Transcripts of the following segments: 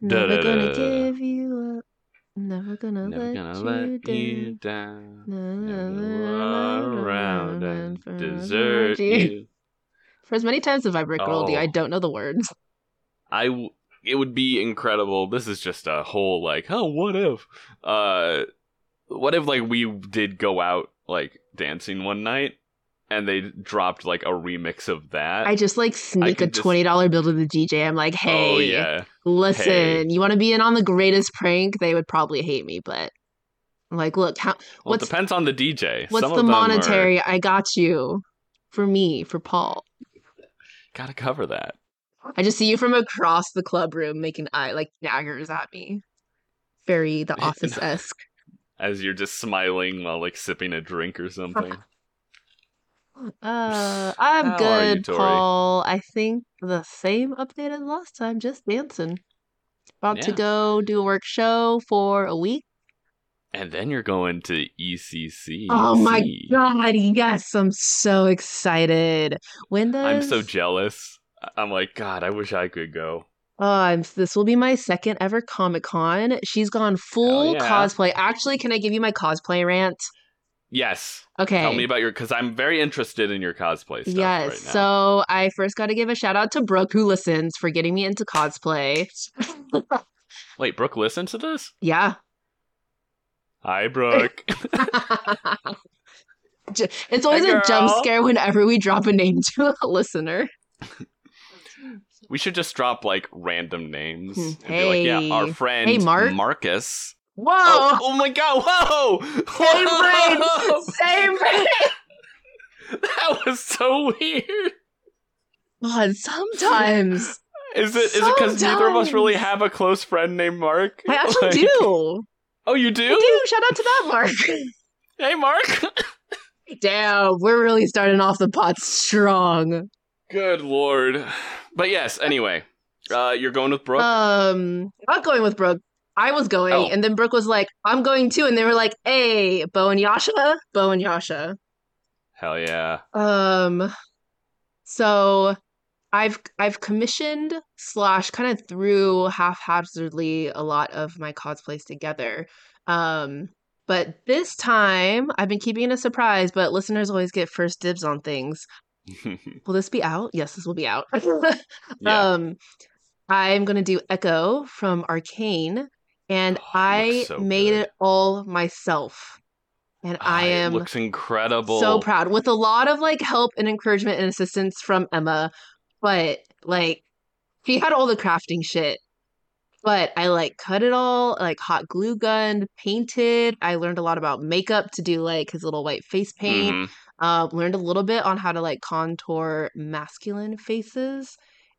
Never gonna give you up. Never gonna Never let gonna you let down. you down. Never na, run na, around and desert you. For as many times as I've rickrolled you, I Oh. don't know the words. I w- it would be incredible. This is just a whole like, oh, what if? Uh, what if like we did go out like dancing one night, and they dropped like a remix of that? I just like sneak a twenty dollar bill to the DJ. I'm like, oh, hey, oh yeah, listen, Hey. you want to be in on the greatest prank? They would probably hate me, but I'm like, look, how, well, what's it depends on the DJ. what's Some the them are- monetary? I got you for me, for Paul. Gotta cover that. I just see you from across the club room making eye like daggers at me. Very the office esque. As you're just smiling while like sipping a drink or something. Uh, I'm How good, you, Paul. I think the same update as last time, just dancing. About to go do a work show for a week. and then you're going to ECC. Oh my god, yes, I'm so excited. When does I'm so jealous. I'm like, God, I wish I could go. Oh, I'm, this will be my second ever Comic Con. She's gone full yeah. cosplay. Actually, can I give you my cosplay rant? Yes. Okay. Tell me about your because I'm very interested in your cosplay stuff Yes. right now. so I first got to give a shout out to Brooke who listens for getting me into cosplay. Wait, Brooke, listen to this. yeah. Hi, Brooke. It's always Hey, a jump scare whenever we drop a name to a listener. we should just drop like random names. Hmm. And be like, yeah, our friend Hey, Mark. Marcus. Whoa! Oh, oh my god, whoa! Same brain! Same brain! That was so weird. God, sometimes. Is it is it because neither of us really have a close friend named Mark? I actually Like- do. Oh, you do? I do. Shout out to that, Mark. Hey, Mark. Damn, we're really starting off the pot strong. Good lord. But yes, anyway. Uh you're going with Brooke? Um, not going with Brooke. I was going, Oh. and then Brooke was like, "I'm going too," and they were like, "Hey, Beau and Yasha, Beau and Yasha." Hell yeah. Um, so I've I've commissioned slash kind of threw haphazardly a lot of my cosplays together. Um, but this time I've been keeping it a surprise, but listeners always get first dibs on things. Will this be out? Yes, this will be out. yeah. Um, I'm gonna do Ekko from Arcane, and Oh, I so made good. it all myself, and I Ah, am looks incredible. so proud with a lot of like help and encouragement and assistance from Emma. But like, she had all the crafting shit, but I like cut it all, like hot glue gun, painted. I learned a lot about makeup to do like his little white face paint. Mhm. Uh, learned a little bit on how to like contour masculine faces.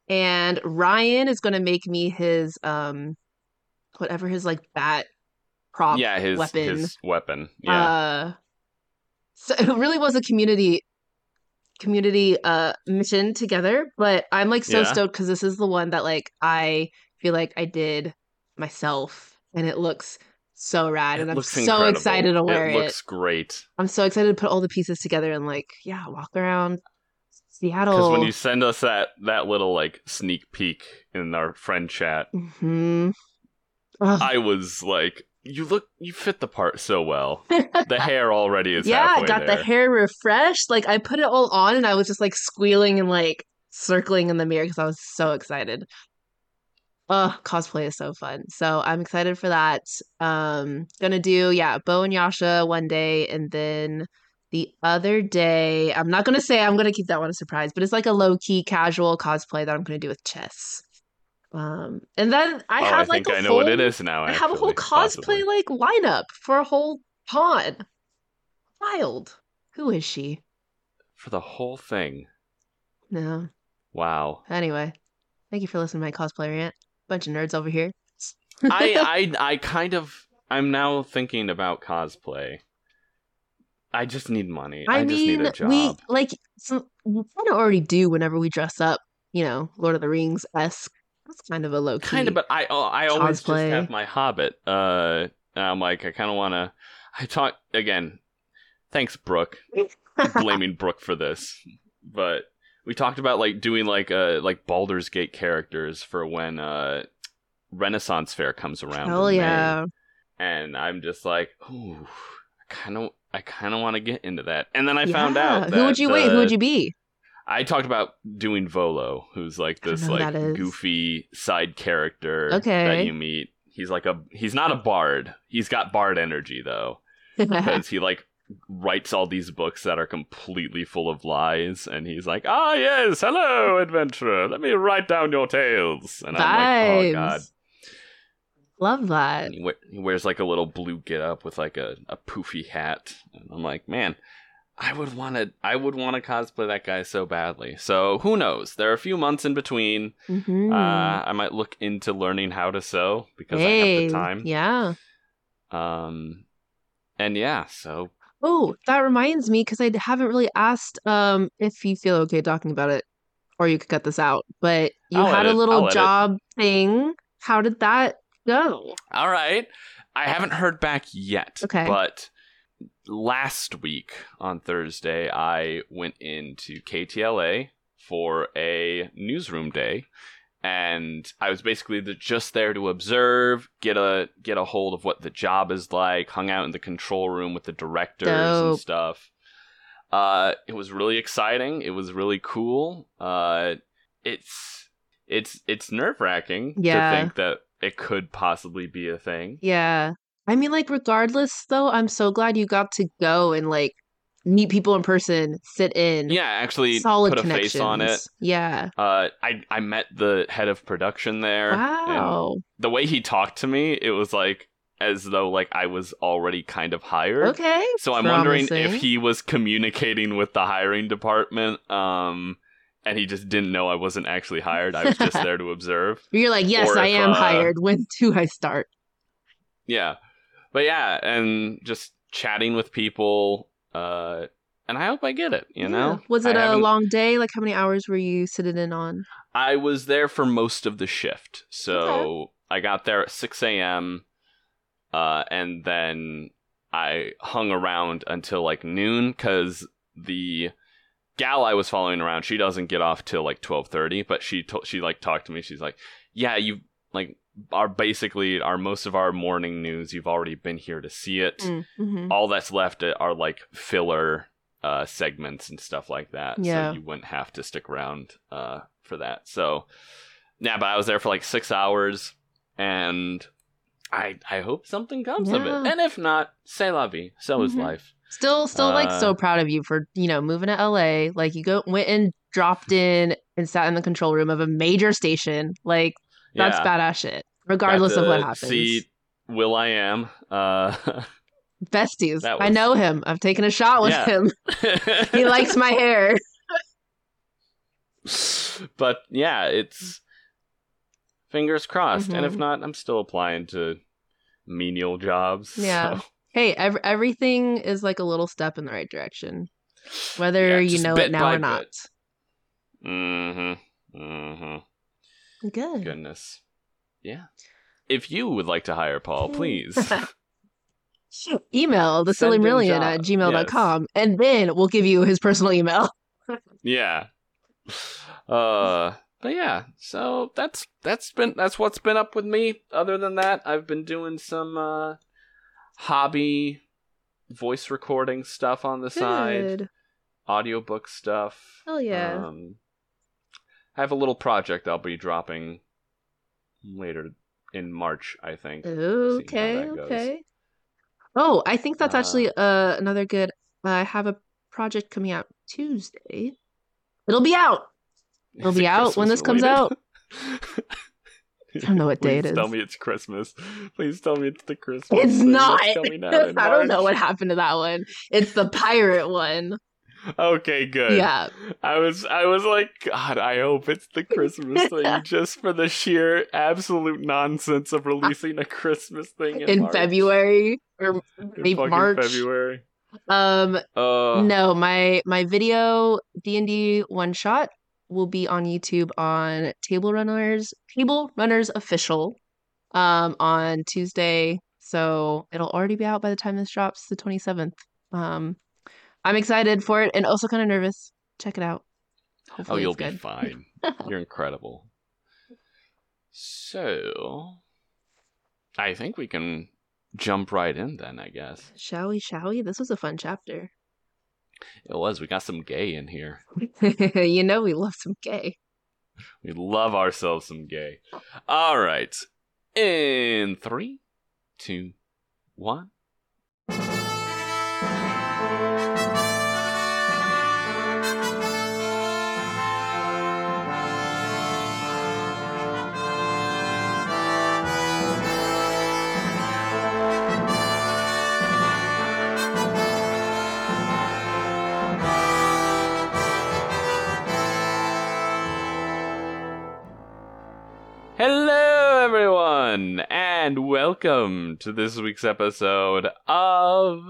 And Ryan is gonna make me his um whatever his like bat prop Yeah, his weapon. his weapon. Yeah. Uh so it really was a community community uh mission together, but I'm like so Yeah. stoked because this is the one that like I feel like I did myself and it looks so rad It and I'm so incredible. excited to wear it. it. looks great. I'm so excited to put all the pieces together and like, yeah, walk around Seattle. Because when you send us that that little like sneak peek in our friend chat, hmm Ugh. I was like, "You look, you fit the part so well. The hair already is yeah, I got there. the hair refreshed. Like I put it all on and I was just like squealing and like circling in the mirror because I was so excited. Oh, cosplay is so fun. So I'm excited for that. Um gonna do, yeah, Beau and Yasha one day and then the other day, I'm not gonna say I'm gonna keep that one a surprise, but it's like a low-key casual cosplay that I'm gonna do with Chess. Um and then I oh, have I like think a I know what it whole- is now. I have a whole cosplay possibly. like lineup for a whole pod. Wild. Who is she? for the whole thing. No. Wow. Anyway, thank you for listening to my cosplay rant. Bunch of nerds over here. I I I kind of I'm now thinking about cosplay. I just need money. I, I just need mean, a job. we like so we kind of already do whenever we dress up. You know, Lord of the Rings esque. That's kind of a low key. kind of but i oh, i always Cosplay. just have my hobbit uh and i'm like i kind of want to i talk again thanks brooke blaming brooke for this but we talked about like doing like uh like Baldur's Gate characters for when uh Renaissance Fair comes around. Hell May, yeah. and I'm just like, ooh, I kind of, I kind of want to get into that. And then I found Yeah. out Who would you wait? Who would you be? I talked about doing Volo, who's like this like goofy side character Okay. that you meet. He's like a he's not a bard. He's got bard energy though, because he like writes all these books that are completely full of lies, and he's like, ah yes, hello adventurer, let me write down your tales, and I'm like, oh god. Love that. He, we- he wears like a little blue get up with like a, a poofy hat, and I'm like, man, I would want to I would want to cosplay that guy so badly. So who knows? There are a few months in between. Mhm. Uh, I might look into learning how to sew because I have the time. Yeah. Um, and yeah, so Oh, that reminds me because I haven't really asked um if you feel okay talking about it, or you could cut this out. But you I'll had edit. a little I'll edit. job thing. How did that go? all right. I haven't heard back yet. Okay. But last week on Thursday, I went into KTLA for a newsroom day, and I was basically the, just there to observe, get a get a hold of what the job is like. Hung out in the control room with the directors and stuff. Uh, it was really exciting. It was really cool. Uh, it's it's it's nerve wracking Yeah. to think that it could possibly be a thing. Yeah. I mean, like, regardless, though, I'm so glad you got to go and like meet people in person, sit in. Yeah, actually Solid put a connections. face on it. Yeah. Uh, I I met the head of production there. Wow. the way he talked to me, it was like as though like I was already kind of hired. Okay. So I'm wondering if he was communicating with the hiring department, um, and he just didn't know I wasn't actually hired. I was just there to observe. You're like, yes, or I am uh, hired. When do I start? Yeah, but yeah, and just chatting with people. Uh, and I hope I get it. You Yeah. know, Was it I a haven't- long day? Like, how many hours were you sitting in on? I was there for most of the shift. So I got there at 6 a.m. Uh, and then I hung around until like noon because the gal I was following around, she doesn't get off till like 12:30. But she to- she like talked to me. She's like, "Yeah, you like are basically our most of our morning news. You've already been here to see it. Mm-hmm. All that's left are like filler." Uh, segments and stuff like that, Yeah. so you wouldn't have to stick around uh, for that. So, yeah, but I was there for like six hours, and I I hope something comes of it. And if not, c'est la vie. So is Mhm. life. Still, still, like, Uh, so proud of you for you know moving to LA. Like, you go went and dropped in and sat in the control room of a major station. Like, that's yeah. badass shit. Regardless of what happens. See Will I am. Uh, Besties. That I know him. I've taken a shot with Yeah. him. He likes my hair. but yeah, it's fingers crossed. And if Mhm. not, I'm still applying to menial jobs. Yeah. so- Hey, ev- everything is like a little step in the right direction, whether Yeah, you know it now or not. Mm-hmm. Mm-hmm. Good. Goodness. Yeah. If you would like to hire Paul, please. Email the Silly Marillion at job. gmail.com and then we'll give you his personal email. yeah. Uh but yeah, so that's that's been that's what's been up with me. Other than that, I've been doing some uh hobby voice recording stuff on the side, Good. audiobook stuff. Hell yeah. Um I have a little project I'll be dropping later in March, I think. Okay, goes. okay. Oh, I think that's Uh, actually uh, another good. I have a project coming out Tuesday. It'll be out. It'll be out when this comes Christmas-related? I don't know what day it Please Tell me it's Christmas. Please tell me it's the Christmas. It's thing not. that's coming out I don't know what happened to that one. It's the pirate one. Okay, good. Yeah. I was I was like, God, I hope it's the Christmas thing just for the sheer absolute nonsense of releasing a Christmas thing in, In. February or maybe March. February. Um Uh, no, my my video D&D one shot will be on YouTube on Table Runners Table Runners official um on Tuesday. So it'll already be out by the time this drops the 27th. Um I'm excited for it and also kind of nervous. Check it out. oh, Hopefully you'll it's be fine. You're incredible. So, I think we can jump right in then, I guess. Shall we? Shall we? This was a fun chapter. It was. We got some gay in here. you know we love some gay. We love ourselves some gay. All right. In three, two, one. Everyone, and welcome to this week's episode of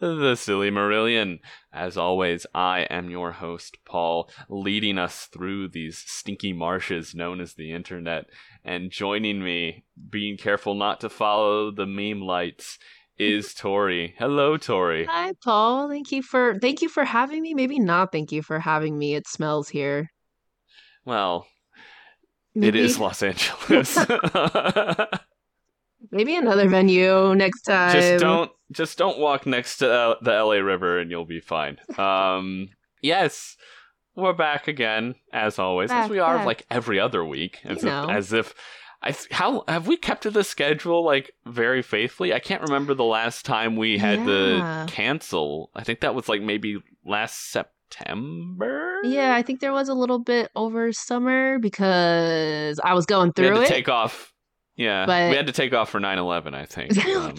The Silly Marillion. As always, I am your host, Paul, leading us through these stinky marshes known as the internet, and joining me, being careful not to follow the meme lights, is Tori. Hello, Tori. Hi, Paul. Thank you for thank you for having me. Maybe not thank you for having me. It smells here. Well, Maybe, it is Los Angeles. maybe another venue next time. just don't just don't walk next to uh, the LA River and you'll be fine. Um yes, we're back again as always, as we are back. like every other week, as You if know. as if I th- how have we kept to the schedule like very faithfully? I can't remember the last time we had Yeah. to cancel. I think that was like maybe last September. Yeah, I think there was a little bit over summer because I was going we had through to it. take off. Yeah, But- we had to take off for 9-11, I think. Um,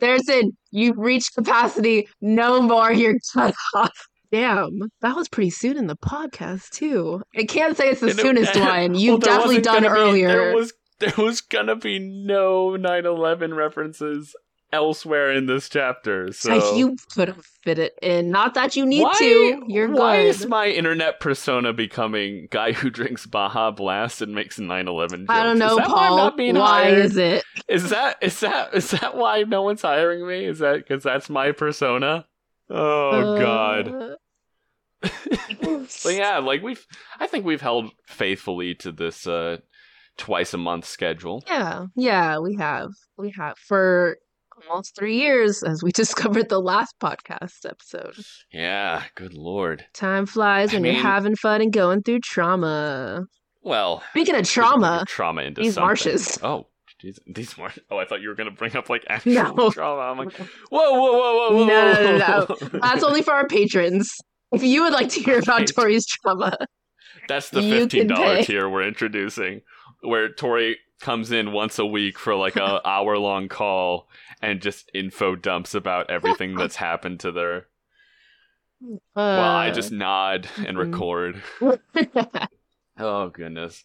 There's it. You've reached capacity. No more. You're cut off. Damn, that was pretty soon in the podcast too. I can't say it's the And it- soonest one. You've Well, definitely done gonna be- earlier. there was there was gonna be no 9/11 references elsewhere in this chapter. So you could have fit it in. Not that you need why, to. You're why good. is my internet persona becoming guy who drinks Baja Blast and makes 9/11 jokes? I don't Is know, why I'm Paul. Why hired? is it? Is that is that is that why no one's hiring me? Is that because that's my persona? Oh God. Uh, But yeah, like we've I think we've held faithfully to this uh twice a month schedule. Yeah, yeah, we have. We have for almost three years, as we discovered the last podcast episode. Yeah, good lord. Time flies I when mean- you're having fun and going through trauma. Well, Speaking of trauma, trauma into these something. marshes. Oh, jeez, these marshes. Oh, I thought you were gonna bring up like actual No. trauma. I'm like, whoa, whoa, whoa, whoa, whoa, No, no, no, whoa. that's only for our patrons. If you would like to hear about Right. Tori's trauma, That's the fifteen dollar tier we're introducing, where Tori comes in once a week for like a hour long call and just info dumps about everything that's happened to their. uh, Well, I just nod and mhm. record. Oh goodness.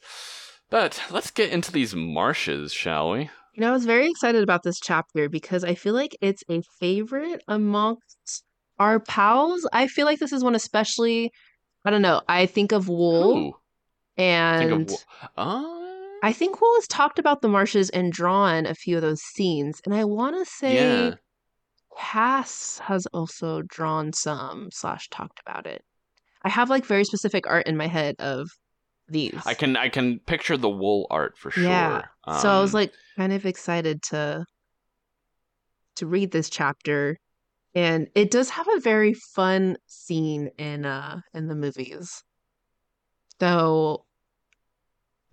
But let's get into these marshes, shall we? You know, I was very excited about this chapter because I feel like it's a favorite amongst our pals. I feel like this is one especially, I don't know, I think of Wool Ooh, and think of uh, I think Wool has talked about the marshes and drawn a few of those scenes. And I want to say yeah. Cass has also drawn some slash talked about it. I have like very specific art in my head of these. I can I can picture the wool art for sure. Yeah. so I was Um, like kind of excited to to read this chapter and it does have a very fun scene in uh in the movies. So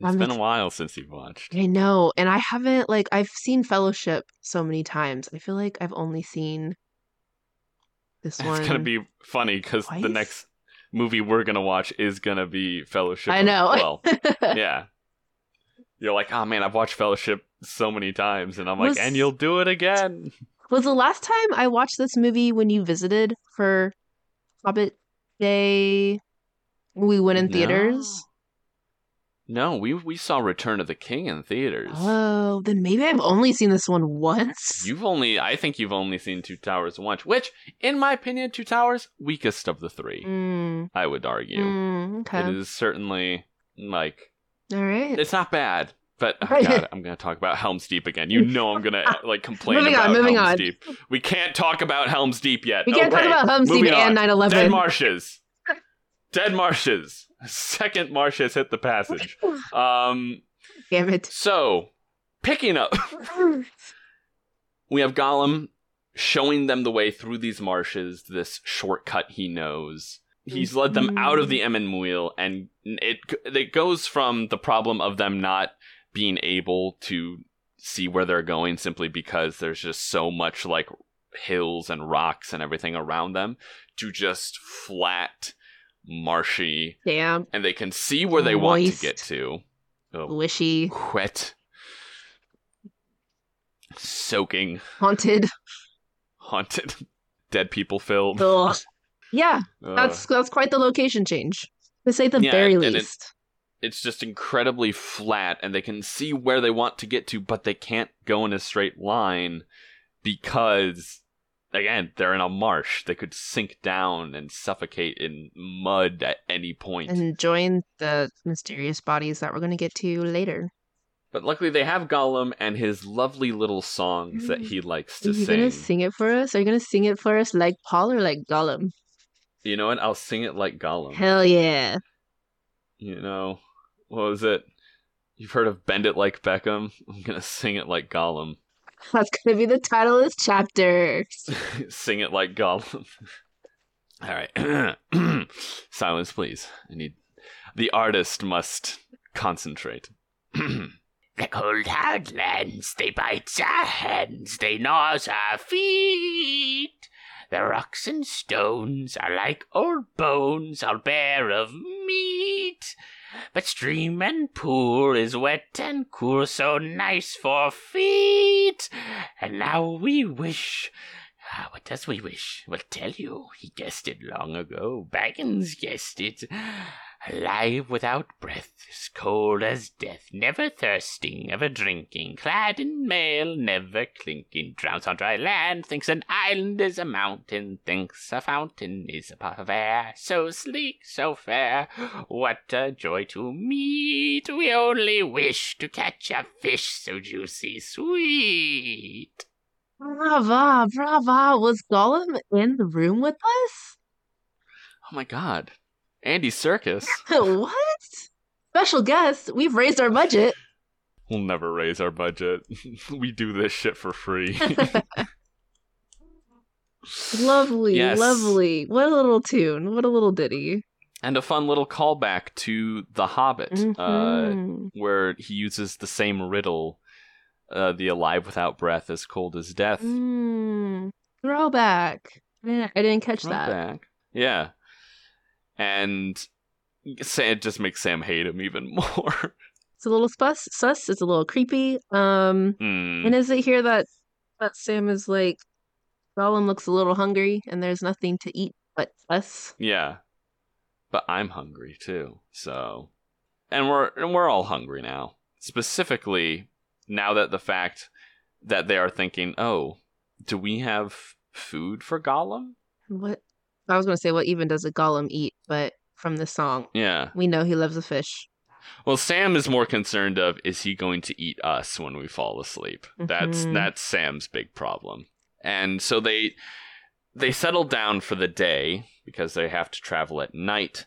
it's I'm been ex- a while since you've watched. I know and I haven't like I've seen Fellowship so many times. I feel like I've only seen this one. It's gonna be funny because the next movie we're gonna watch is gonna be Fellowship. I know. Well, yeah. You're like, oh man, I've watched Fellowship so many times, and I'm like, and you'll do it again. Was the last time I watched this movie when you visited for Hobbit Day? We went in theaters. No, we we saw Return of the King in theaters. Oh, then maybe I've only seen this one once. You've only, I think you've only seen Two Towers once, which, in my opinion, Two Towers weakest of the three. Mm, I would argue. mm, okay. is certainly like All right. it's not bad, but oh God, I'm gonna talk about Helm's Deep again. You know I'm gonna like complain Moving on, about moving Helm's on. Deep. We can't talk about Helm's Deep yet. We can't talk Okay, about Helm's Deep moving and 9/11. Dead marshes. Dead marshes. Second marsh has hit the passage. Um, Damn it. So, picking up, we have Gollum showing them the way through these marshes, this shortcut he knows. He's led them out of the Emyn Muil, and it it goes from the problem of them not being able to see where they're going simply because there's just so much like hills and rocks and everything around them to just flat, marshy, Damn. and they can see where they want to get to. Oh, Wishy. wet, soaking, Haunted. haunted, dead people filled. Ugh. Yeah, Ugh. that's that's quite the location change. To say the Yeah, very and it- least. it's just incredibly flat, and they can see where they want to get to, but they can't go in a straight line because, again, they're in a marsh. They could sink down and suffocate in mud at any point. and join the mysterious bodies that we're going to get to later. But luckily, they have Gollum and his lovely little songs that he mm. likes to sing. Are you sing. to sing it for us? Are you going to sing it for us like Paul or like Gollum? You know what? I'll sing it like Gollum. Hell yeah. you know, what was it? You've heard of Bend It Like Beckham? I'm gonna sing it like Gollum. That's to be the title of this chapter. sing it like Gollum. All right. Silence, please. I need. The artist must concentrate. The cold hard lands, they bite our hands, they gnaws our feet. The rocks and stones are like old bones, all bare of meat. But stream and pool is wet and cool, so nice for feet. And now we wish. Ah, what does we wish? We'll tell you. He guessed it long ago. Baggins guessed it. Alive without breath, as cold as death, never thirsting, ever drinking, clad in mail, never clinking, drowns on dry land, thinks an island is a mountain, thinks a fountain is a puff of air, so sleek, so fair, what a joy to meet, we only wish to catch a fish so juicy sweet. Brava, brava. Was Gollum in the room with us? Oh my god. Andy Serkis. what? Special guest. We've raised our budget. We'll never raise our budget. we do this shit for free. lovely, Yes. lovely. What a little tune. What a little ditty. and a fun little callback to The Hobbit, uh, Mhm. where he uses the same riddle, uh, the alive without breath, as cold as death. Mm, throwback. I didn't catch that. Yeah. And it just makes Sam hate him even more. It's a little sus. Sus. It's a little creepy. Um, Hmm. and is it here that that Sam is like, Gollum looks a little hungry, and there's nothing to eat but us. Yeah. But I'm hungry too. So and we're and we're all hungry now. Specifically now that the fact that they are thinking, "Oh, do we have food for Gollum?" What? I was gonna say, what even does a Gollum eat? But from the song, Yeah. we know he loves a fish. Well, Sam is more concerned of is he going to eat us when we fall asleep? That's Mhm. that's Sam's big problem. And so they they settle down for the day because they have to travel at night.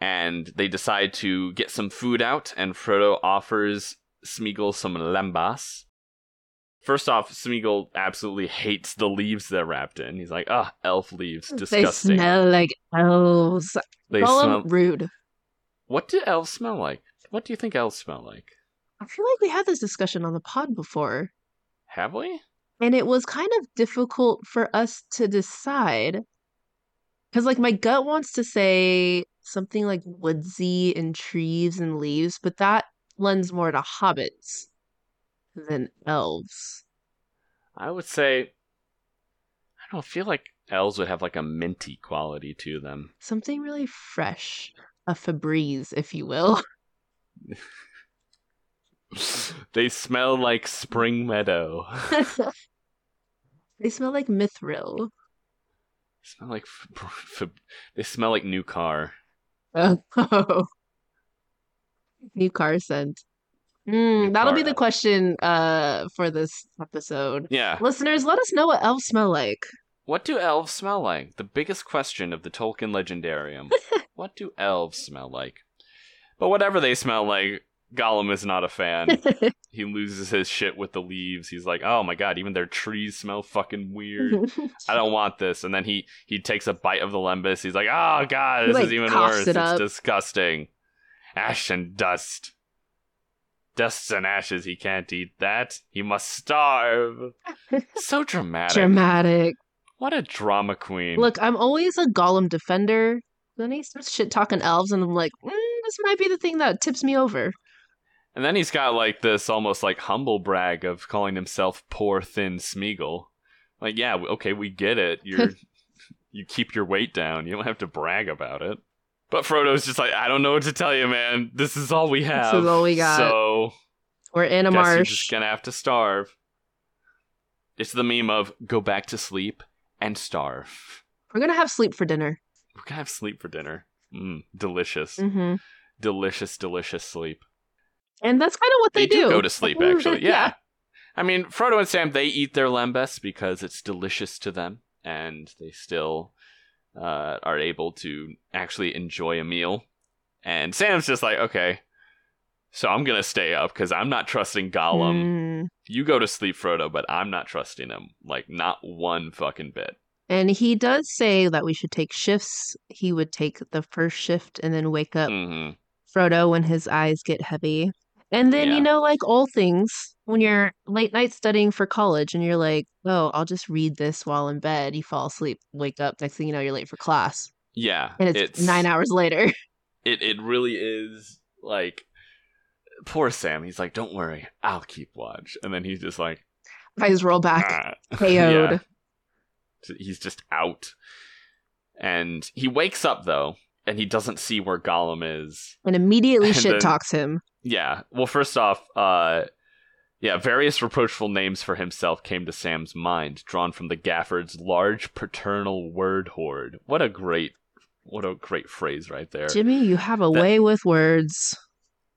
And they decide to get some food out and Frodo offers Smeagol some lembas. First off, Smeagol absolutely hates the leaves they're wrapped in. He's like, "Ah, elf leaves, disgusting." They smell like elves. They Gollum, smell. rude. What do elves smell like? What do you think elves smell like? I feel like we had this discussion on the pod before, Have we? and it was kind of difficult for us to decide. Because, like, my gut wants to say something like woodsy and trees and leaves, but that lends more to hobbits than elves. I would say I don't feel like elves would have like a minty quality to them. Something really fresh, a Febreze, if you will. they smell like spring meadow. they smell like mithril. smell like f- f- they smell like new car. Oh. New car scent. Mm, that'll be the question uh for this episode. Yeah. Listeners, let us know what elves smell like. What do elves smell like? The biggest question of the Tolkien legendarium. what do elves smell like? But whatever they smell like, Gollum is not a fan. he loses his shit with the leaves. He's like, "Oh my god, even their trees smell fucking weird. I don't want this." And then he he takes a bite of the lembas. He's like, "Oh god, He, this like, is even worse. it It's disgusting. Ash and dust. Dusts and ashes. He can't eat that. He must starve." so dramatic. Dramatic. What a drama queen. Look, I'm always a Gollum defender. Then he starts shit talking elves, and I'm like, mm, this might be the thing that tips me over. And then he's got like this almost like humble brag of calling himself poor thin Smeagol. Like, yeah, okay, we get it. You're you keep your weight down. You don't have to brag about it. But Frodo's just like, I don't know what to tell you, man. This is all we have. This is all we got. So We're in a guess you're marsh. just gonna have to starve. It's the meme of go back to sleep and starve. We're gonna have sleep for dinner. We're gonna have sleep for dinner. Mm, delicious, hmm delicious, delicious sleep. And that's kind of what they, they do. go to sleep actually yeah. Yeah. i mean frodo and sam they eat their lembas because it's delicious to them and they still uh, are able to actually enjoy a meal and sam's just like okay so i'm gonna stay up because i'm not trusting gollum Mm. you go to sleep frodo but i'm not trusting him like not one fucking bit And he does say that we should take shifts. He would take the first shift and then wake up hmm Frodo when his eyes get heavy. And then, Yeah. you know, like all things, when you're late night studying for college and you're like, oh, I'll just read this while in bed, you fall asleep, wake up, next thing you know, you're late for class. yeah And it's, nine hours later. it, it really is like poor sam he's like don't worry i'll keep watch and then he's just like I just roll back, Ah. KO'd. Yeah. He's just out. And he wakes up though, and he doesn't see where Gollum is. And immediately And shit then- talks him. Yeah. Well, first off, uh yeah, various reproachful names for himself came to Sam's mind, drawn from the Gaffer's large paternal word hoard. What a great what a great phrase right there. Jimmy, you have a That- way with words.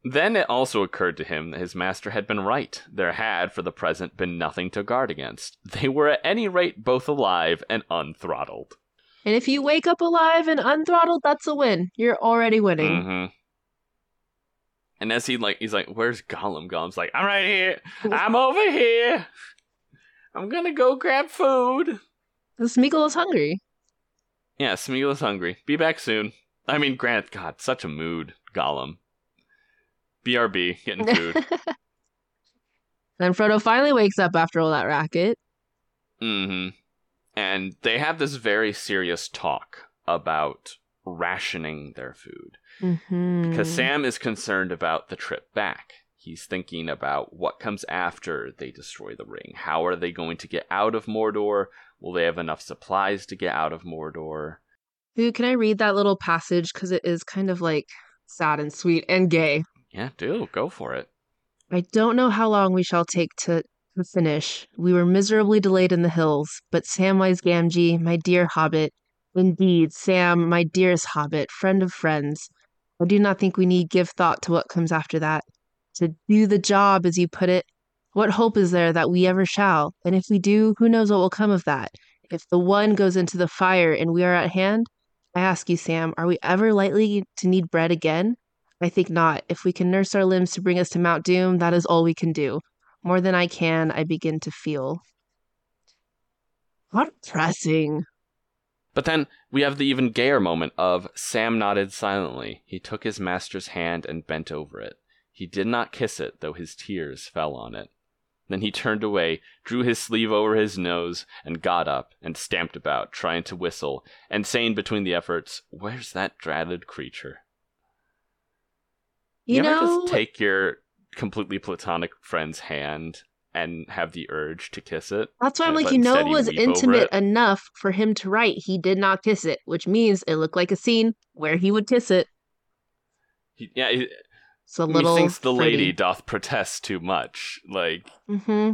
Then it also occurred to him that his master had been right. There had, for the present, been nothing to guard against. They were at any rate both alive and unthrottled. And if you wake up alive and unthrottled, that's a win. You're already winning. hmm And as he like, he's like, "Where's Gollum?" Gollum's like, "I'm right here. I'm over here. I'm gonna go grab food." Smeagol is hungry. Yeah, Smeagol is hungry. Be back soon. I mean, Grant, God, such a mood, Gollum. BRB, getting food. then Frodo finally wakes up after all that racket. Mm-hmm. And they have this very serious talk about rationing their food. Mm-hmm. Because Sam is concerned about the trip back. He's thinking about what comes after they destroy the ring. How are they going to get out of Mordor? Will they have enough supplies to get out of Mordor? Ooh, can I read that little passage? Because it is kind of like sad and sweet and gay. Yeah, do go for it. I don't know how long we shall take to, to finish. We were miserably delayed in the hills, but Samwise Gamgee, my dear hobbit, indeed, Sam, my dearest hobbit, friend of friends, I do not think we need give thought to what comes after that. To do the job, as you put it, what hope is there that we ever shall? And if we do, who knows what will come of that? If the one goes into the fire and we are at hand, I ask you, Sam, are we ever likely to need bread again? I think not. If we can nurse our limbs to bring us to Mount Doom, that is all we can do. More than I can, I begin to feel. How depressing. But then we have the even gayer moment of Sam nodded silently. He took his master's hand and bent over it. He did not kiss it, though his tears fell on it. Then he turned away, drew his sleeve over his nose, and got up and stamped about, trying to whistle, and saying between the efforts, Where's that dratted creature? You, ever know, just take your completely platonic friend's hand and have the urge to kiss it? that's why I'm like, you know, it was intimate it? enough for him to write. He did not kiss it, which means it looked like a scene where he would kiss it. He, yeah, he, It's a little. methinks the lady doth protest too much. Like, Mm-hmm.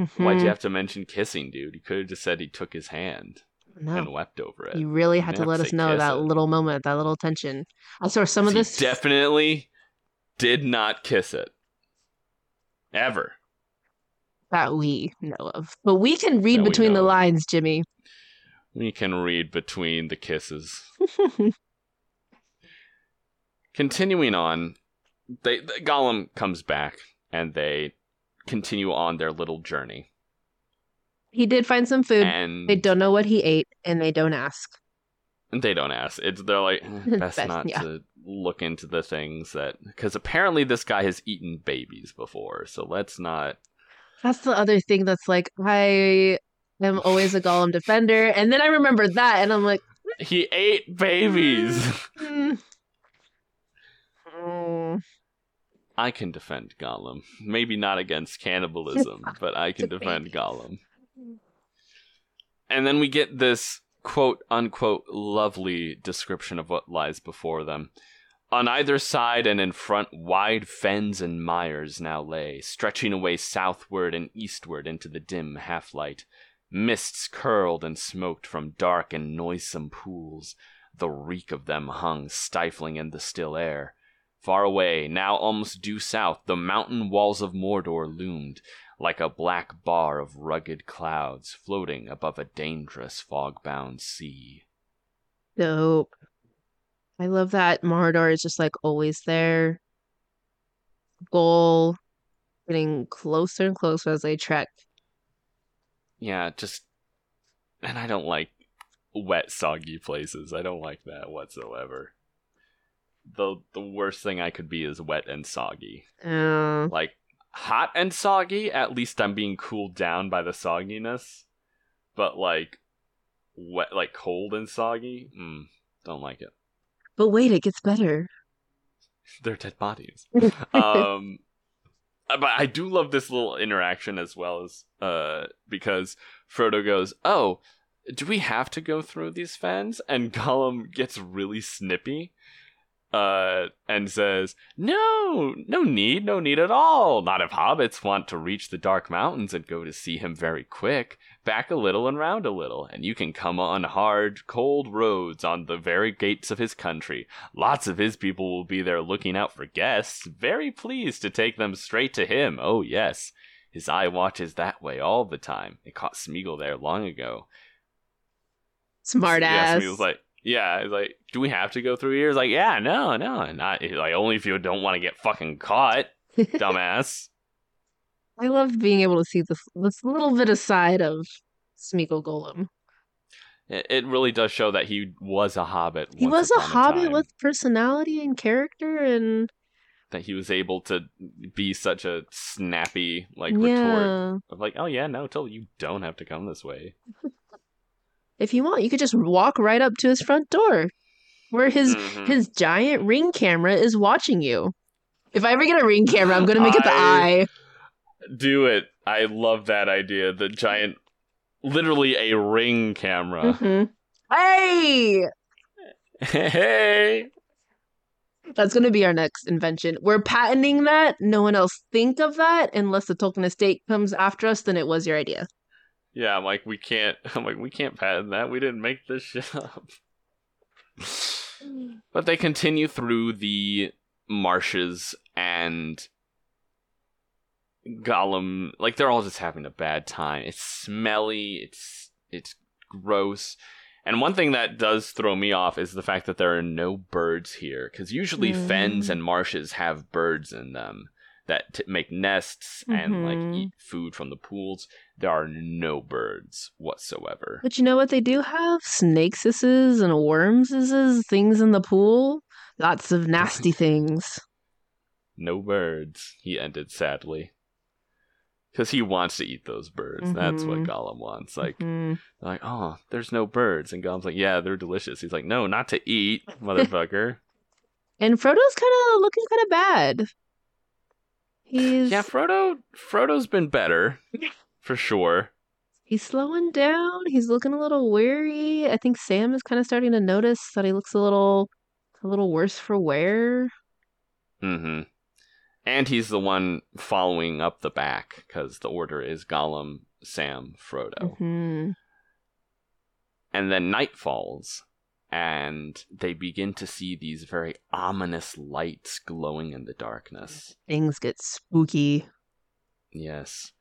Mm-hmm. Why'd you have to mention kissing, dude? You could have just said he took his hand and wept over it. You really had You to let us know that it. little moment, that little tension. I saw some of He this. definitely did not kiss it. Ever. That we know of. But we can read That between the lines, Jimmy. We can read between the kisses. Continuing on, they Gollum comes back and they continue on their little journey. He did find some food. And They don't know what he ate, and they don't ask. They don't ask. It's they're like "Eh, best, Best, not yeah. to look into the things that because apparently this guy has eaten babies before, so let's not. That's the other thing that's like I am always a Gollum defender, and then I remember that, and I'm like, He ate babies. mm. Mm. I can defend Gollum. Maybe not against cannibalism, but I can defend Gollum. And then we get this quote unquote lovely description of what lies before them. On either side and in front, wide fens and mires now lay, stretching away southward and eastward into the dim half light. Mists curled and smoked from dark and noisome pools. The reek of them hung stifling in the still air. Far away, now almost due south, the mountain walls of Mordor loomed, like a black bar of rugged clouds floating above a dangerous fog-bound sea. dope. I love that Mordor is just like always there. Goal getting closer and closer as they trek. Yeah, just and I don't like wet, soggy places. I don't like that whatsoever. The the worst thing I could be is wet and soggy. Uh, Like hot and soggy, at least I'm being cooled down by the sogginess. But like wet like cold and soggy, mm, don't like it. But wait, it gets better. They're dead bodies. um but I do love this little interaction as well as uh because Frodo goes, "Oh, do we have to go through these fens?" And Gollum gets really snippy uh and says, "No, no need, no need at all. Not if hobbits want to reach the dark mountains and go to see him very quick. Back a little and round a little, and you can come on hard, cold roads on the very gates of his country. Lots of his people will be there looking out for guests, very pleased to take them straight to him. Oh, yes. His eye watches that way all the time. It caught Smeagol there long ago. Smart Yeah, ass. Smeagol's like, yeah, he's like, do we have to go through here? He's like, yeah, no, no, not like only if you don't want to get fucking caught, dumbass. I love being able to see this this little bit aside of Smeagol Gollum. It, it really does show that he was a hobbit. He was a hobbit with personality and character, and that he was able to be such a snappy like retort of like, oh yeah, no, totally, you don't have to come this way. If you want, you could just walk right up to his front door, where his Mhm. his giant ring camera is watching you. If I ever get a ring camera, I'm gonna make it the eye. Do it. I love that idea. The giant, literally a ring camera. Mhm. Hey, hey, that's gonna be our next invention. We're patenting that. No one else think of that unless the Tolkien estate comes after us. Then it was your idea. Yeah. I'm like, we can't. I'm like, we can't patent that. We didn't make this shit up. But they continue through the marshes and Gollum like they're all just having a bad time. It's smelly, it's it's gross. And one thing that does throw me off is the fact that there are no birds here cuz usually Mm. fens and marshes have birds in them that t- make nests and Mhm. like eat food from the pools. There are no birds whatsoever. But you know what they do have? Snakesises and wormsises, things in the pool. Lots of nasty things. No birds, he ended sadly. Because he wants to eat those birds. That's what Mhm. Gollum wants. Like, Mhm. like, oh, there's no birds. And Gollum's like, yeah, they're delicious. He's like, no, not to eat, motherfucker. And Frodo's kind of looking kind of bad. He's yeah, Frodo, Frodo's been better, for sure. he's slowing down. He's looking a little weary. I think Sam is kind of starting to notice that he looks a little a little worse for wear. Mm-hmm. And he's the one following up the back, because the order is Gollum, Sam, Frodo. Mhm. And then night falls, and they begin to see these very ominous lights glowing in the darkness. Things get spooky. Yes.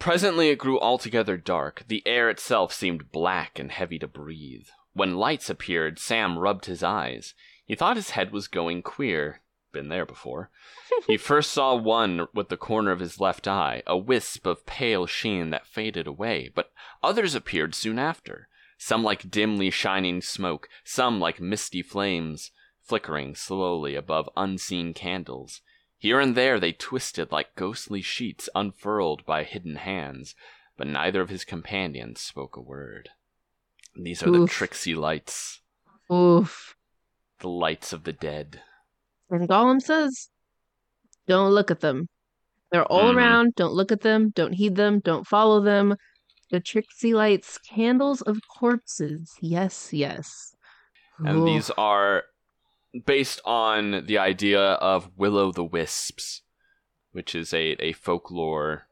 Presently it grew altogether dark. The air itself seemed black and heavy to breathe. When lights appeared, Sam rubbed his eyes. He thought his head was going queer. been there before. he first saw one with the corner of his left eye, a wisp of pale sheen that faded away, but others appeared soon after, some like dimly shining smoke, some like misty flames, flickering slowly above unseen candles. Here and there they twisted like ghostly sheets unfurled by hidden hands, but neither of his companions spoke a word. These are the Oof. tricksy lights, Oof. the lights of the dead. And Gollum says, Don't look at them. They're all Mhm. around. Don't look at them. Don't heed them. Don't follow them. The tricksy lights, candles of corpses. Yes, yes. And Oof. these are based on the idea of will o' the wisps, which is a, a folklore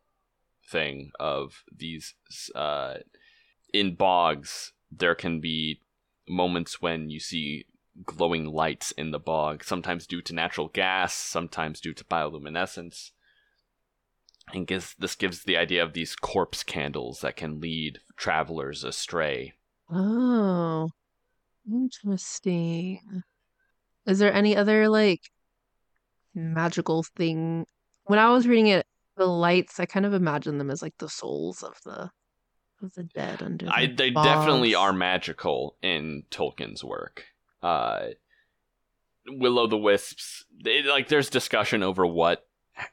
thing of these uh, in bogs there can be moments when you see glowing lights in the bog sometimes due to natural gas sometimes due to bioluminescence and gives, this gives the idea of these corpse candles that can lead travelers astray Oh, interesting. Is there any other like magical thing? When I was reading it, the lights, I kind of imagined them as like the souls of the of the dead under the I, they definitely are magical in Tolkien's work. Uh, Will o' the Wisps, they, like there's discussion over what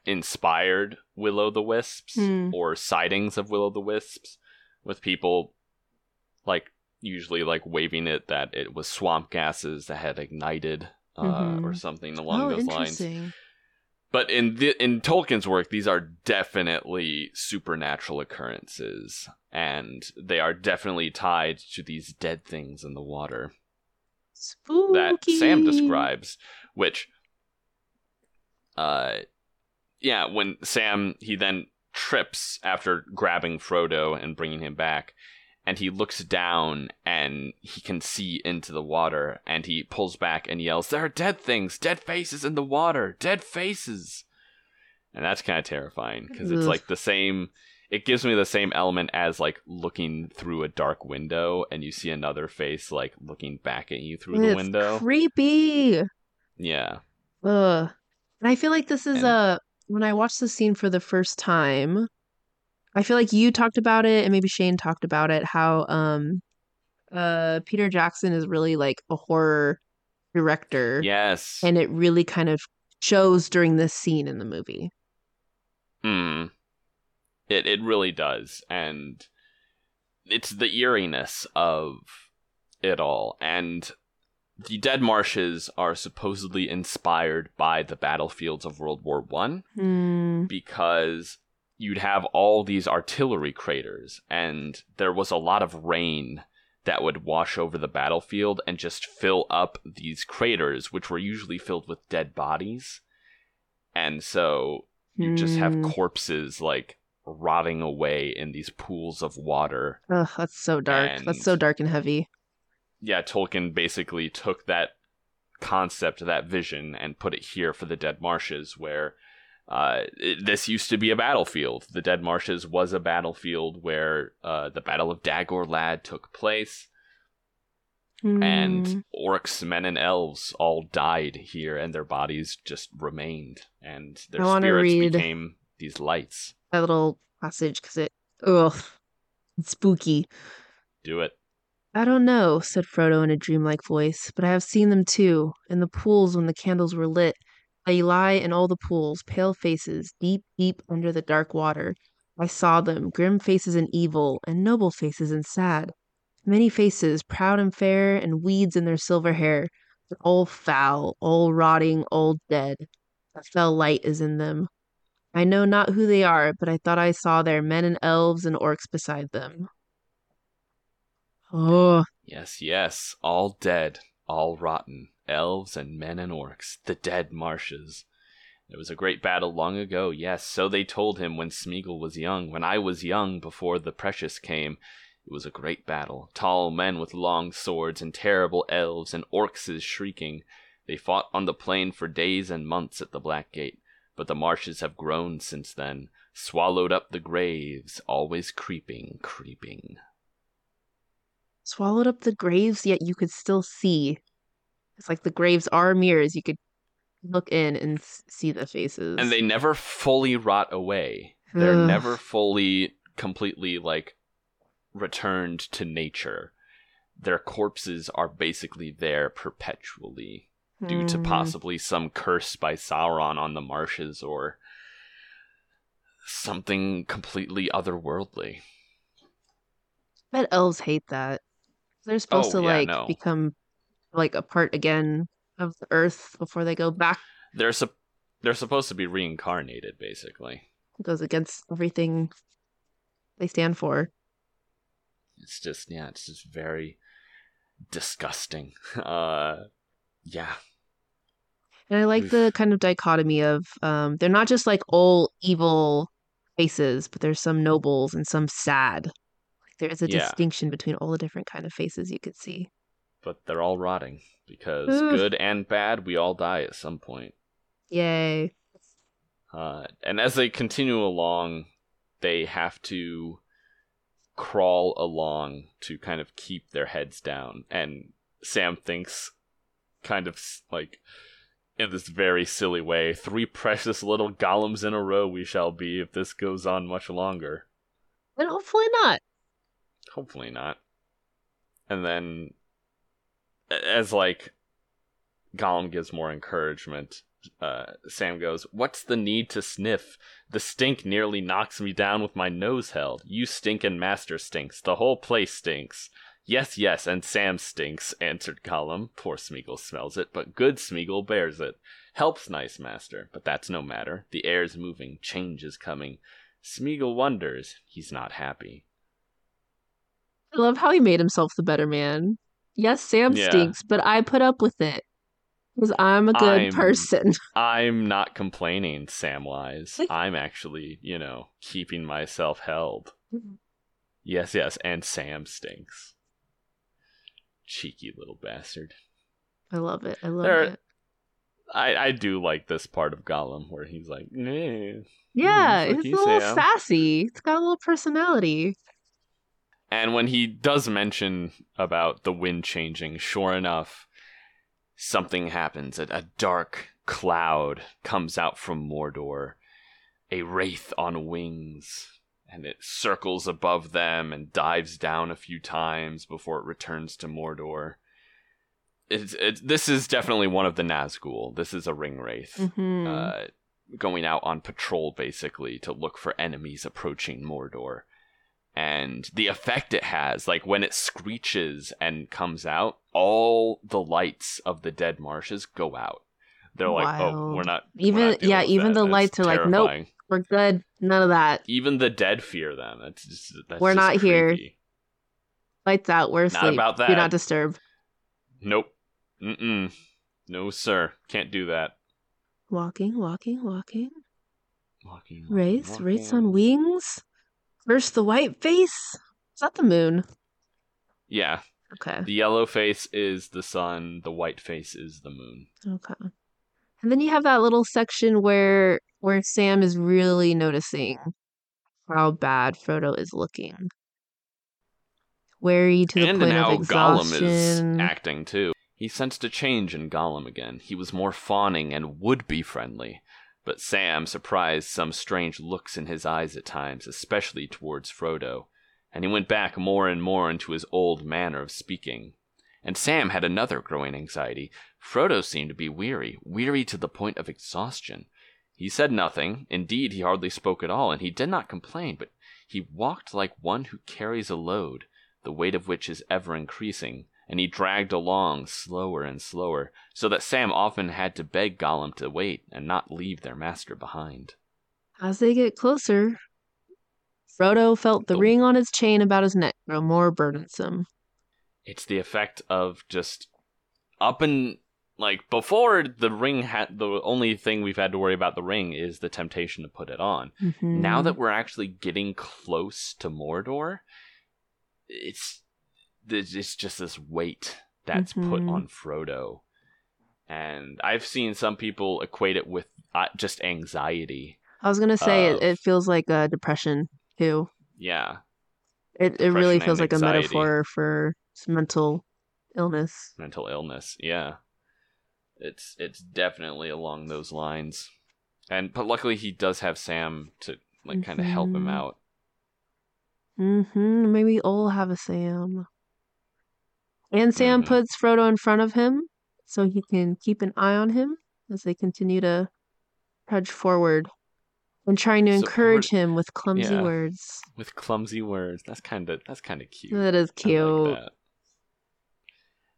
inspired Will o' the Wisps Hmm. or sightings of Will o' the Wisps, with people like usually like waving it that it was swamp gases that had ignited uh, Mhm. or something along Oh, those lines. But in the, in Tolkien's work, these are definitely supernatural occurrences, and they are definitely tied to these dead things in the water Spooky. that Sam describes. Which, uh, yeah, when Sam he then trips after grabbing Frodo and bringing him back, and he looks down and he can see into the water, and he pulls back and yells, "There are dead things, dead faces in the water, dead faces," and that's kind of terrifying because it's like the same. It gives me the same element as like looking through a dark window and you see another face like looking back at you through the window. creepy. Yeah. Ugh. And I feel like this is And- a when I watched the scene for the first time, I feel like you talked about it and maybe Shane talked about it, how um uh Peter Jackson is really like a horror director. Yes. And it really kind of shows during this scene in the movie. Mm. It it really does, and it's the eeriness of it all. And the Dead Marshes are supposedly inspired by the battlefields of World War One Hmm. because you'd have all these artillery craters, and there was a lot of rain that would wash over the battlefield and just fill up these craters, which were usually filled with dead bodies. And so you just have Hmm. corpses like rotting away in these pools of water. Ugh, that's so dark. That's so dark and heavy. Yeah, Tolkien basically took that concept, that vision, and put it here for the Dead Marshes, where uh, it- this used to be a battlefield. The Dead Marshes was a battlefield where uh, the Battle of Dagorlad took place, Hmm. and orcs, men, and elves all died here, and their bodies just remained, and their I spirits became these lights. that little passage because it ugh it's spooky. Do it. I don't know, said Frodo in a dreamlike voice, but I have seen them too, in the pools when the candles were lit. They lie in all the pools, pale faces, deep, deep under the dark water. I saw them, grim faces and evil, and noble faces and sad. Many faces, proud and fair, and weeds in their silver hair, but all foul, all rotting, all dead. A fell light is in them. I know not who they are, but I thought I saw there men and elves and orcs beside them. Oh, Yes, yes, all dead, all rotten, elves and men and orcs, the dead marshes. There was a great battle long ago, yes, so they told him when Smeagol was young, when I was young before the precious came. It was a great battle, tall men with long swords and terrible elves and orcs shrieking. They fought on the plain for days and months at the Black Gate, but the marshes have grown since then, swallowed up the graves, always creeping, creeping. swallowed up the graves, yet you could still see. It's like the graves are mirrors. You could look in and see the faces. and they never fully rot away. They're Ugh. never fully, completely like returned to nature. Their corpses are basically there perpetually due to Hmm. possibly some curse by Sauron on the marshes or something completely otherworldly. I bet elves hate that. They're supposed Oh, to yeah, like no. become like a part again of the earth before they go back. They're sup- they're supposed to be reincarnated, basically. It goes against everything they stand for. It's just yeah, it's just very disgusting. Uh, yeah, And I like Oof. the kind of dichotomy of um they're not just like all evil faces, but there's some nobles and some sad. Like there is a Yeah. distinction between all the different kind of faces you could see. But they're all rotting because good and bad, we all die at some point. Yay. Uh, and as they continue along, they have to crawl along to kind of keep their heads down. And Sam thinks, kind of like in this very silly way, three precious little Gollums in a row we shall be if this goes on much longer. And hopefully not. Hopefully not. And then, as like Gollum gives more encouragement, uh, Sam goes, "What's the need to sniff? The stink nearly knocks me down with my nose held. You stink and Master stinks. The whole place stinks." Yes, yes, and Sam stinks, answered Gollum. Poor Smeagol smells it, but good Smeagol bears it. Helps nice master, but that's no matter. The air's moving, change is coming. Smeagol wonders, he's not happy. I love how he made himself the better man. Yes, Sam Yeah. stinks, but I put up with it. Because I'm a good I'm- person. I'm not complaining, Samwise. I'm actually, you know, keeping myself held. Yes, yes, and Sam stinks. Cheeky little bastard. I love it. I love There- it. I, I do like this part of Gollum where he's like, nah. Yeah, fuck it's a little Sam. sassy. It's got a little personality. And when he does mention about the wind changing, sure enough, something happens. A, a dark cloud comes out from Mordor, a wraith on wings, and it circles above them and dives down a few times before it returns to Mordor. It's, it's, this is definitely one of the Nazgul. This is a ring wraith hmm uh, going out on patrol basically to look for enemies approaching Mordor. And the effect it has, like when it screeches and comes out, all the lights of the dead marshes go out. They're like, oh, we're not. we're Even- not yeah, even the lights are like, nope. We're good. None of that. Even the dead fear them. That's just. That's We're just not here. Lights out. We're Not asleep. about Do that. not disturb. Nope. Mm-mm. No, sir. Can't do that. Walking, walking, walking. Walking, walking, Wraith, wraiths on wings. First the white face. Is that the moon? Yeah, Okay. The yellow face is the sun, the white face is the moon. Okay. And then you have that little section where where Sam is really noticing how bad Frodo is looking. Wary to the and point now of Gollum is exhaustion. acting too. He sensed a change in Gollum again. He was more fawning and would be friendly. But Sam surprised some strange looks in his eyes at times, especially towards Frodo, and he went back more and more into his old manner of speaking. And Sam had another growing anxiety. Frodo seemed to be weary, weary to the point of exhaustion. He said nothing, indeed, he hardly spoke at all, and he did not complain, but he walked like one who carries a load, the weight of which is ever increasing, and he dragged along slower and slower, so that Sam often had to beg Gollum to wait and not leave their master behind. As they get closer, Frodo felt the The- ring on his chain about his neck grow more burdensome. It's the effect of just up and like before the ring had the only thing we've had to worry about the ring is the temptation to put it on. Mhm. Now that we're actually getting close to Mordor, it's it's just this weight that's put Mhm. on Frodo, and I've seen some people equate it with uh, just anxiety. I was gonna say of- it, it feels like a depression too. Yeah, It it really feels like a metaphor for mental illness. mental illness. Yeah, It's it's definitely along those lines, and but luckily he does have Sam to like kind of help him Mhm. out. Mm-hmm. Maybe I'll have a Sam. And Sam Mhm. puts Frodo in front of him so he can keep an eye on him as they continue to trudge forward and trying to encourage him with clumsy yeah. words. with clumsy words. That's kind of that's kind of cute. That is I like cute. that.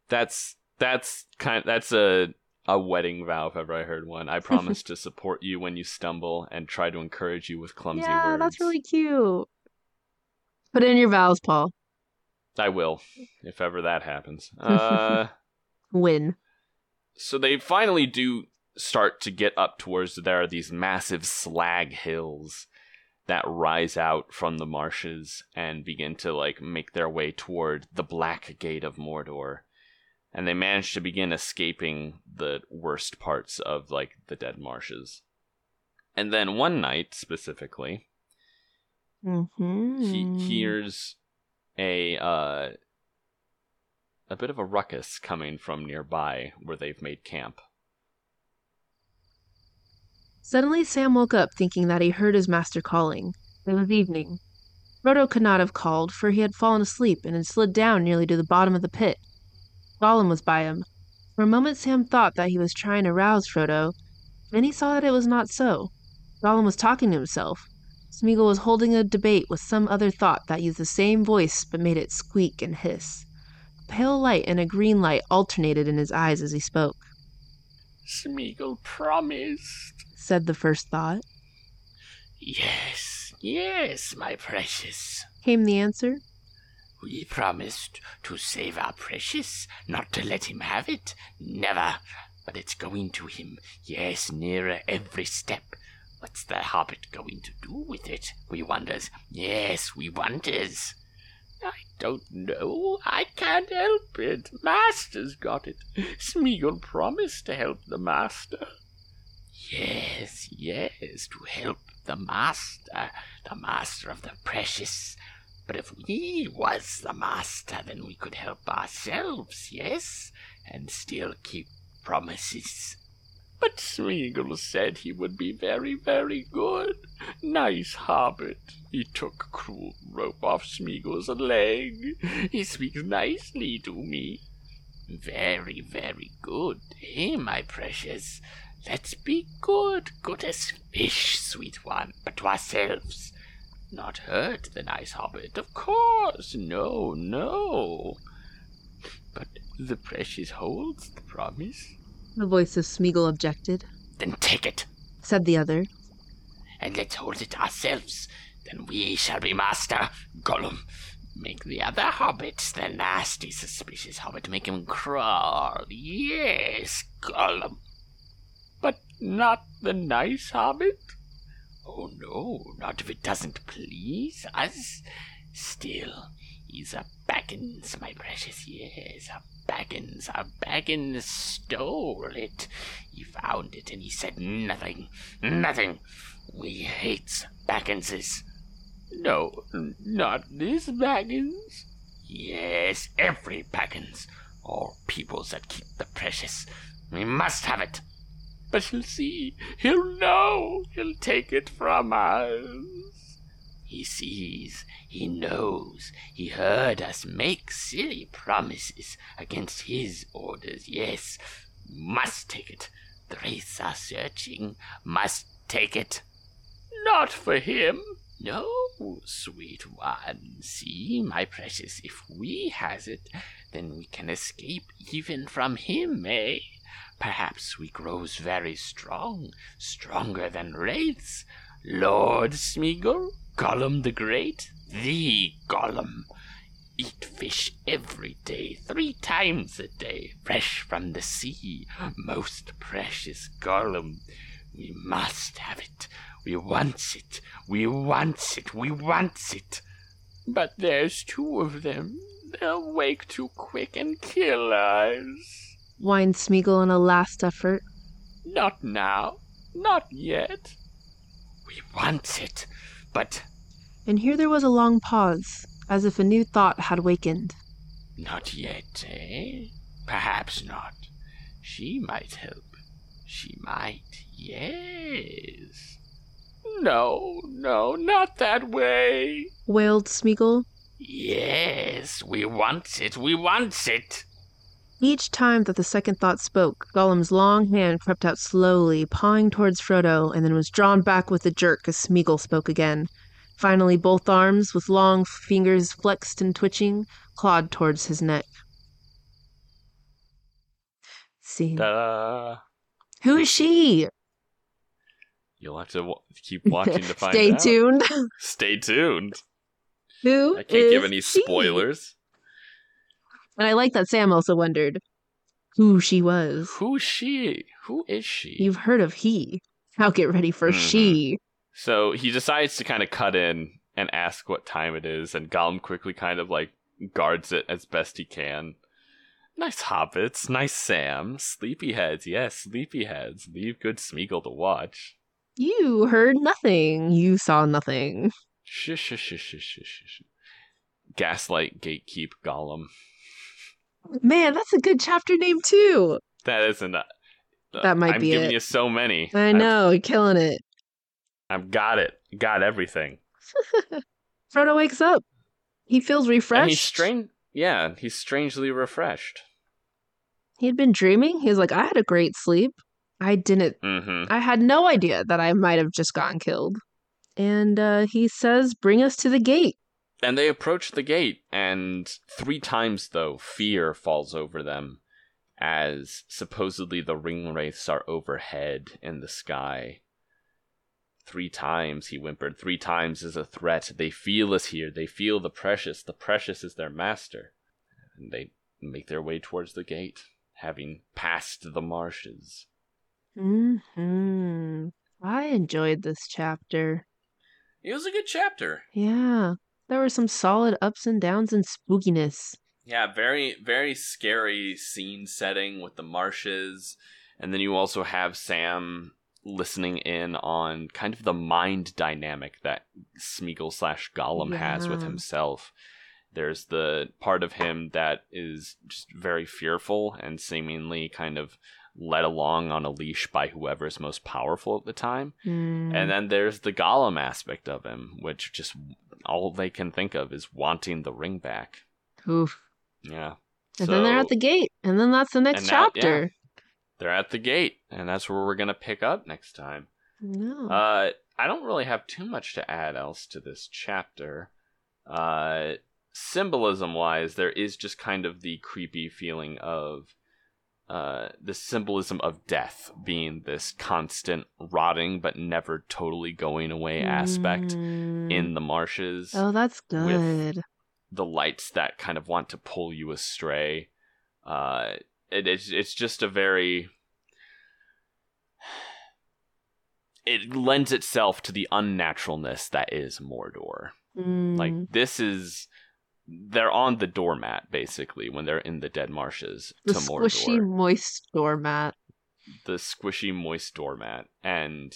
That's that's kind that's a a wedding vow if ever I heard one. I promise to support you when you stumble and try to encourage you with clumsy yeah, words. that's really cute. Put it in your vows, Paul. I will if ever that happens. Uh Win. so they finally do start to get up towards there are these massive slag hills that rise out from the marshes and begin to like make their way toward the black gate of Mordor and they manage to begin escaping the worst parts of like the dead marshes and then one night specifically Mm-hmm. he hears a uh a bit of a ruckus coming from nearby where they've made camp Suddenly, Sam woke up thinking that he heard his master calling. It was evening. Frodo could not have called, for he had fallen asleep and had slid down nearly to the bottom of the pit. Gollum was by him. For a moment, Sam thought that he was trying to rouse Frodo. Then he saw that it was not so. Gollum was talking to himself. Smeagol was holding a debate with some other thought that used the same voice but made it squeak and hiss. A pale light and a green light alternated in his eyes as he spoke, Smeagol promised. said the first thought. Yes, yes, my precious. Came the answer. We promised to save our precious, not to let him have it. Never. But it's going to him. Yes, nearer every step. What's the hobbit going to do with it? We wonders. Yes, we wonders. I don't know. I can't help it. Master's got it. Smeagol promised to help the master. Yes, yes, to help the master, the master of the precious. But if we was the master, then we could help ourselves, yes, and still keep promises. But Smeagol said he would be very, very good. Nice hobbit. He took cruel rope off Smeagol's leg. He speaks nicely to me. Very, very good, eh, my precious? Let's be good, good as fish, sweet one, but to ourselves. Not hurt the nice hobbit, of course. No, no. But the precious holds the promise. The voice of Smeagol objected. Then take it, Said the other. and let's hold it ourselves. Then we shall be master. Gollum, make the other hobbits, the nasty, suspicious hobbit, make him crawl. Yes, Gollum. But not the nice hobbit? Oh no, not if it doesn't please us. Still, he's a Baggins, my precious, yes, a Baggins. A Baggins stole it. He found it and he said nothing, nothing. We hates Bagginses. No, not this Baggins. Yes, every Baggins. All peoples that keep the precious. We must have it. But he'll see. He'll know. He'll take it from us. He sees. He knows. He heard us make silly promises against his orders. Yes, must take it. The wraiths are searching. Must take it. Not for him. No, sweet one. See, my precious, if we has it, then we can escape even from him, eh? Perhaps we grows very strong, stronger than wraiths. Lord Smeagol, Gollum the Great, the Gollum. Eat fish every day, three times a day, fresh from the sea. Most precious Gollum. We must have it. We wants it. We wants it. We wants it. But there's two of them. They'll wake too quick and kill us. Whined Smeagol in a last effort. Not now. Not yet. We wants it. But And here there was a long pause, as if a new thought had wakened. not yet, eh? Perhaps not. She might help. She might, yes. No, no, not that way. wailed Smeagol. Yes, we want it, we want it. Each time that the second thought spoke, Gollum's long hand crept out slowly, pawing towards Frodo, and then was drawn back with a jerk as Smeagol spoke again. Finally, both arms, with long fingers flexed and twitching, clawed towards his neck. Scene. Ta-da. Who is she? You'll have to w- keep watching to find Stay out. Stay tuned. Stay tuned. Who I can't give any she? spoilers. And I like that Sam also wondered who she was. Who's she? Who is she? You've heard of he. Now get ready for Mhm. she. So he decides to kind of cut in and ask what time it is, and Gollum quickly kind of like guards it as best he can. Nice hobbits, nice Sam, sleepyheads, yes, sleepyheads. Leave good Smeagol to watch. You heard nothing. You saw nothing. Shush, shush, shush, shush, shush, shush. Gaslight, gatekeep, Gollum. Man, that's a good chapter name too. That isn't. A, That might I'm be giving it. you so many. I know, you're killing it. I've, I've got it. Got everything. Frodo wakes up. He feels refreshed. And he's strange. Yeah, he's strangely refreshed. He had been dreaming. He was like, I had a great sleep. I didn't. Mm-hmm. I had no idea that I might have just gotten killed. And uh, he says, Bring us to the gate. And they approach the gate, and three times, though, fear falls over them as supposedly the ring wraiths are overhead in the sky. Three times, he whimpered. Three times is a threat. They feel us here. They feel the precious. The precious is their master. And they make their way towards the gate, having passed the marshes. hmm I enjoyed this chapter. It was a good chapter. Yeah. There were some solid ups and downs and spookiness. Yeah, very very scary scene setting with the marshes, and then you also have Sam listening in on kind of the mind dynamic that Smeagol slash Gollum has with himself. There's the part of him that is just very fearful and seemingly kind of led along on a leash by whoever's most powerful at the time. Mm. And then there's the Gollum aspect of him, which just all they can think of is wanting the ring back. Oof. Yeah. And then they're at the gate. And then that's the next And that- yeah. chapter. they're at the gate, and that's where we're gonna pick up next time. No. Uh, I don't really have too much to add else to this chapter. Uh, symbolism wise, there is just kind of the creepy feeling of uh, the symbolism of death being this constant rotting but never totally going away aspect Mm. in the marshes. Oh, that's good. the lights that kind of want to pull you astray. Uh, it, it's it's just a very it lends itself to the unnaturalness that is Mordor. Mm. Like this is they're on the doormat basically when they're in the dead marshes the to squishy, Mordor. moist doormat. The squishy moist doormat and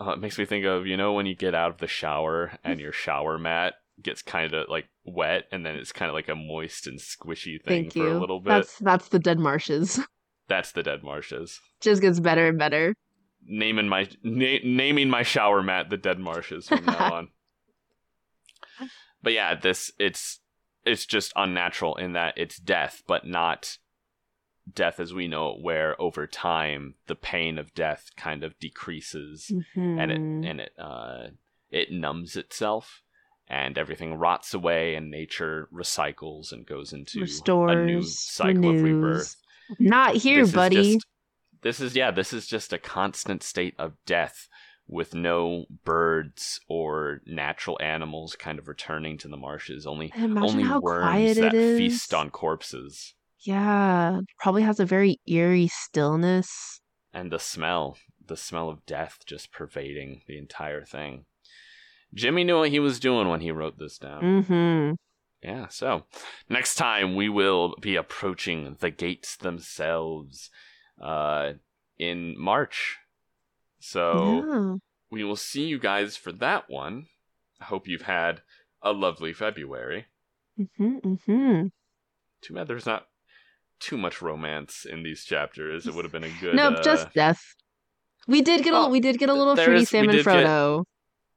uh, it makes me think of you know when you get out of the shower and your shower mat gets kind of like wet and then it's kind of like a moist and squishy thing Thank for you. a little bit. That's that's the dead marshes. That's the dead marshes. Just gets better and better. Naming my na- naming my shower mat the dead marshes from now on. But yeah, this it's it's just unnatural in that it's death, but not death as we know it, where over time the pain of death kind of decreases and it Mhm. and it uh it numbs itself and everything rots away and nature recycles and goes into a new Restores, cycle of rebirth. Not here, This buddy. just- this is yeah, this is just a constant state of death with no birds or natural animals kind of returning to the marshes. Only only worms that feast on corpses. Yeah, probably has a very eerie stillness. And the smell, the smell of death just pervading the entire thing. Jimmy knew what he was doing when he wrote this down. Mm-hmm. Yeah, so next time we will be approaching the gates themselves uh in March. So yeah. we will see you guys for that one. I hope you've had a lovely February. Mm-hmm, mm-hmm. Too bad there's not too much romance in these chapters. It would have been a good. Nope, uh, just death. We did get a Oh, we did get a little fruity Sam and did get- Frodo.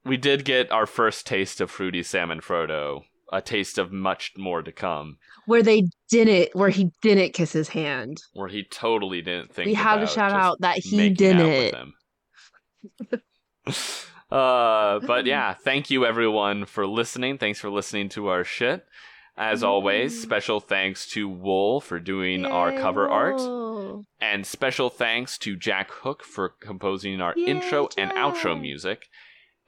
we did get our first taste of fruity Sam and Frodo. A taste of much more to come, where they didn't where he didn't kiss his hand. where he totally didn't think. we have to shout out that he didn't. uh, but yeah, thank you everyone for listening. Thanks for listening to our shit. As always, Yay. special thanks to Wool for doing our cover art. And special thanks to Jack Hook for composing our Yay, intro and outro music.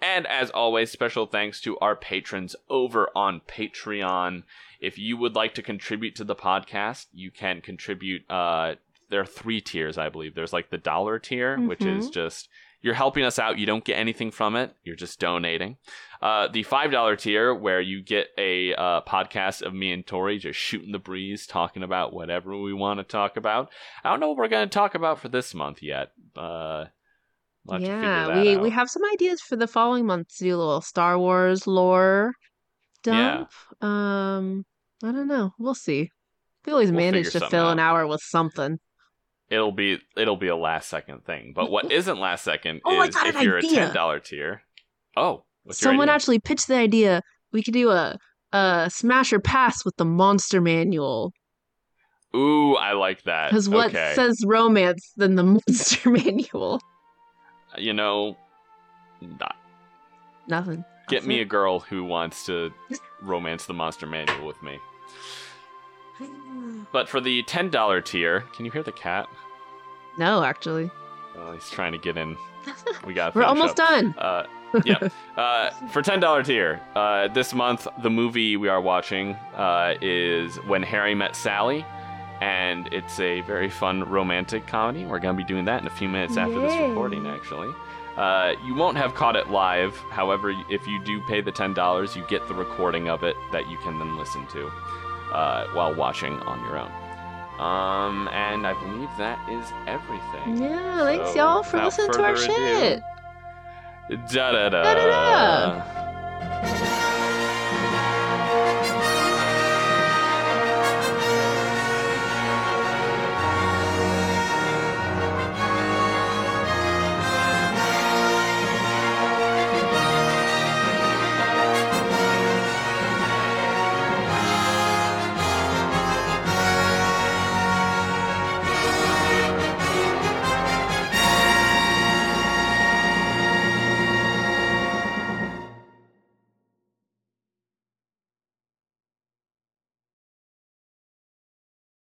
And as always, special thanks to our patrons over on Patreon. If you would like to contribute to the podcast, you can contribute. Uh, there are three tiers, I believe. There's like the dollar tier, which is just you're helping us out. You don't get anything from it. You're just donating. Uh, the five dollar tier, where you get a uh, podcast of me and Tori just shooting the breeze, talking about whatever we want to talk about. I don't know what we're going to talk about for this month yet. Uh, we'll yeah, we out. we have some ideas for the following month to do a little Star Wars lore dump. Um, I don't know. We'll see. We always We'll manage to fill an hour with something. It'll be it'll be a last second thing. But what isn't last second Oh, is if you're idea. a ten dollar tier. Oh, Someone actually pitched the idea. We could do a a smash or pass with the monster manual. Ooh, I like that. Because what okay. says romance than the monster manual? you know, not- Nothing. get me a girl who wants to romance the monster manual with me. But for the ten dollar tier, can you hear the cat? No, actually. Oh, he's trying to get in. We got. We're almost done. Uh, yeah. Uh, for ten dollar tier, uh, this month the movie we are watching uh, is When Harry Met Sally, and it's a very fun romantic comedy. We're gonna be doing that in a few minutes after this recording, actually. Uh, you won't have caught it live. However, if you do pay the ten dollars, you get the recording of it that you can then listen to uh, while watching on your own. Um, and I believe that is everything. Yeah, thanks y'all for listening to our ado, shit. Da da da. Da-da-da.